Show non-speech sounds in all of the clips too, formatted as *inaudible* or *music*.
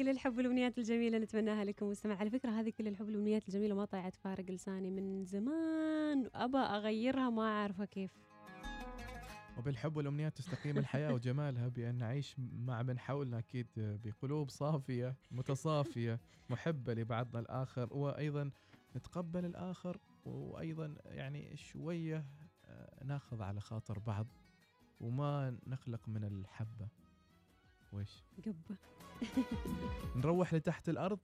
كل الحب والأمنيات الجميلة نتمناها لكم مستمع على فكرة هذه كل الحب والأمنيات الجميلة ما طلعت فارق لساني من زمان ابى أغيرها ما أعرفه كيف. وبالحب والأمنيات تستقيم الحياة وجمالها بأن نعيش مع من حولنا أكيد بقلوب صافية متصافية محبة لبعضنا الآخر وأيضا نتقبل الآخر وأيضا يعني شوية آه، ناخذ على خاطر بعض وما نخلق من الحبة. ويش؟ قبة. *laughs* نروح لتحت الأرض؟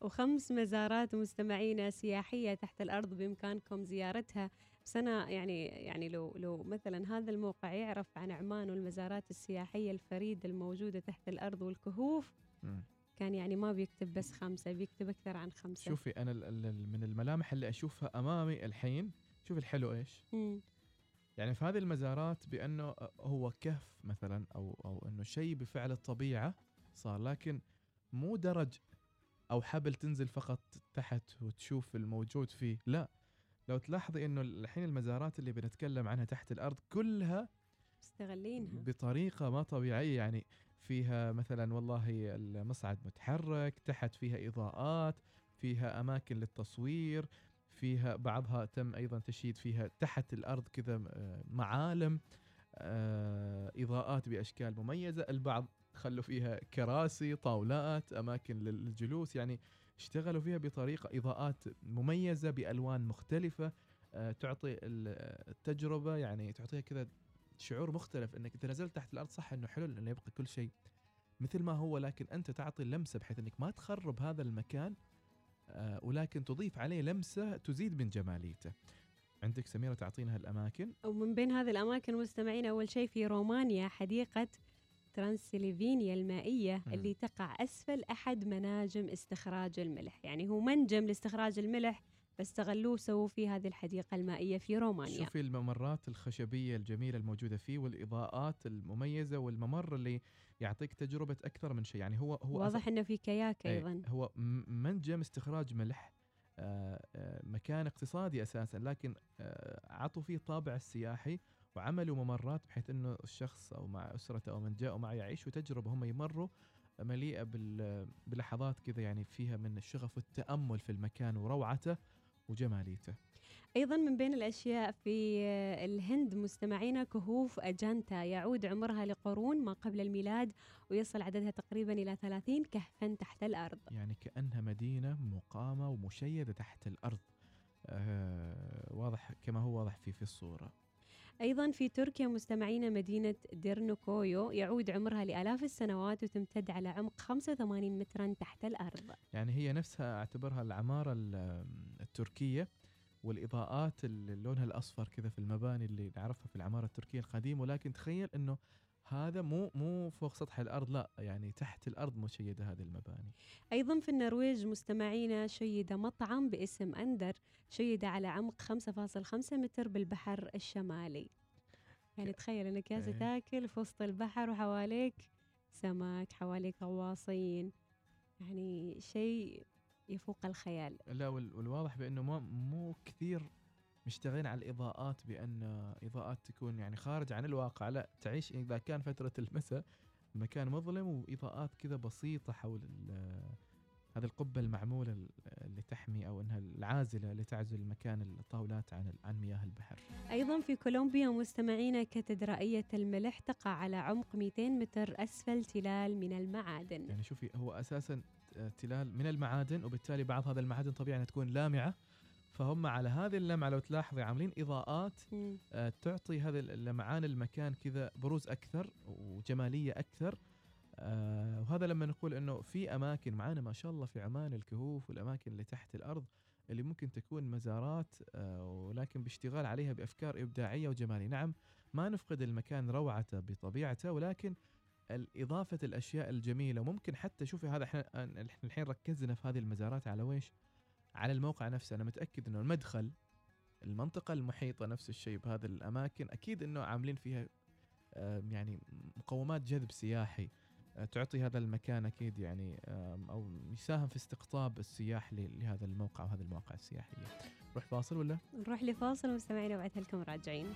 وخمس مزارات مستمعينا سياحية تحت الأرض بإمكانكم زيارتها. بس أنا يعني يعني لو لو مثلا هذا الموقع يعرف عن عمان والمزارات السياحية الفريده الموجودة تحت الأرض والكهوف. كان يعني ما بيكتب بس خمسة بيكتب أكثر عن خمسة. شوفي ال- من الملامح اللي أشوفها أمامي الحين شوف الحلو إيش؟ مم. يعني في هذه المزارات بأنه هو كهف مثلا أو أو أنه شيء بفعل الطبيعة صار لكن مو درج أو حبل تنزل فقط تحت وتشوف الموجود فيه لا. لو تلاحظي أنه الحين المزارات اللي بنتكلم عنها تحت الأرض كلها مستغلينها. بطريقة ما طبيعية يعني فيها مثلا والله المصعد متحرك تحت فيها إضاءات فيها أماكن للتصوير فيها بعضها تم أيضا تشييد فيها تحت الأرض كذا آه، معالم آه، إضاءات بأشكال مميزة. البعض خلوا فيها كراسي طاولات أماكن للجلوس. يعني اشتغلوا فيها بطريقة إضاءات مميزة بألوان مختلفة آه، تعطي ال- التجربة يعني تعطيها كذا شعور مختلف. إنك إذا نزلت تحت الأرض صح إنه حلو انه يبقى كل شيء مثل ما هو لكن أنت تعطي اللمسه بحيث إنك ما تخرب هذا المكان. ولكن تضيف عليه لمسة تزيد من جماليته. عندك سميرة تعطينا هالأماكن ومن بين هذه الأماكن مستمعين أول شيء في رومانيا حديقة ترانسلفينيا المائية مم. اللي تقع أسفل أحد مناجم استخراج الملح يعني هو منجم لاستخراج الملح بس استغلوه وسووا فيه هذه الحديقة المائية في رومانيا. شوفي الممرات الخشبية الجميلة الموجودة فيه والإضاءات المميزة والممر اللي يعطيك تجربة أكثر من شيء. يعني هو هو واضح أنه في كياك إيه، أيضا. هو منجم استخراج ملح آه، آه، مكان اقتصادي أساسا لكن آه، عطوا فيه طابع السياحي وعملوا ممرات بحيث إنه الشخص أو مع أسرته أو من جاءوا معه يعيشوا تجربه هم يمروا مليئة بال- بلحظات كذا يعني فيها من الشغف والتأمل في المكان وروعته. وجماليته. أيضا من بين الأشياء في الهند مستمعينا كهوف أجانتا يعود عمرها لقرون ما قبل الميلاد ويصل عددها تقريبا إلى 30 كهفا تحت الأرض يعني كأنها مدينة مقامة ومشيدة تحت الأرض. آه واضح كما هو واضح في في الصورة. أيضا في تركيا مستمعين مدينة ديرنوكويو يعود عمرها لآلاف السنوات وتمتد على عمق 85 مترا تحت الأرض. يعني هي نفسها أعتبرها العمارة ال- التركية والإضاءات اللي لونها الأصفر كذا في المباني اللي نعرفها في العمارة التركية القديمة. ولكن تخيل إنه هذا مو مو فوق سطح الأرض لا يعني تحت الأرض مشيده هذه المباني. أيضا في النرويج مستمعين شيد مطعم باسم أندر شيد على عمق 5.5 متر بالبحر الشمالي. يعني تخيل أنك جالس إيه. تاكل في وسط البحر وحواليك سمك حواليك غواصين. يعني شيء يفوق الخيال. لا وال- والواضح بأنه ما مو كثير مشتغلين على الإضاءات بأن إضاءات تكون يعني خارج عن الواقع. لا تعيش إذا كان فترة المساء مكان مظلم وإضاءات كذا بسيطة حول هذه القبة المعمولة ال- اللي تحمي أو إنها العازلة اللي تعزل مكان الطاولات عن عن مياه البحر. أيضا في كولومبيا مستمعين كاتدرائية الملح تقع على عمق 200 متر أسفل تلال من المعادن. يعني شوفي هو أساسا تلال من المعادن وبالتالي بعض هذا المعادن طبيعي أنها تكون لامعة. فهم على هذه اللمعة لو تلاحظي عاملين إضاءات. آه، تعطي هذا اللمعان المكان كذا بروز أكثر وجمالية أكثر آه، وهذا لما نقول إنه في أماكن معانا ما شاء الله في عمان الكهوف والأماكن اللي تحت الأرض اللي ممكن تكون مزارات آه، ولكن باشتغال عليها بأفكار إبداعية وجمالية، نعم ما نفقد المكان روعته بطبيعته ولكن اضافه الأشياء الجميلة وممكن حتى شوفي هذا إحنا الحين ركزنا في هذه المزارات على ويش؟ على الموقع نفسه. أنا متأكد إنه المدخل المنطقة المحيطة نفس الشيء بهذه الأماكن أكيد أنه عاملين فيها يعني مقومات جذب سياحي. آه، تعطي هذا المكان أكيد يعني أو يساهم في استقطاب السياح لهذا الموقع وهذه المواقع السياحية. نروح فاصل ولا؟ نروح لفاصل ومستمعينا وبعدها لكم راجعين.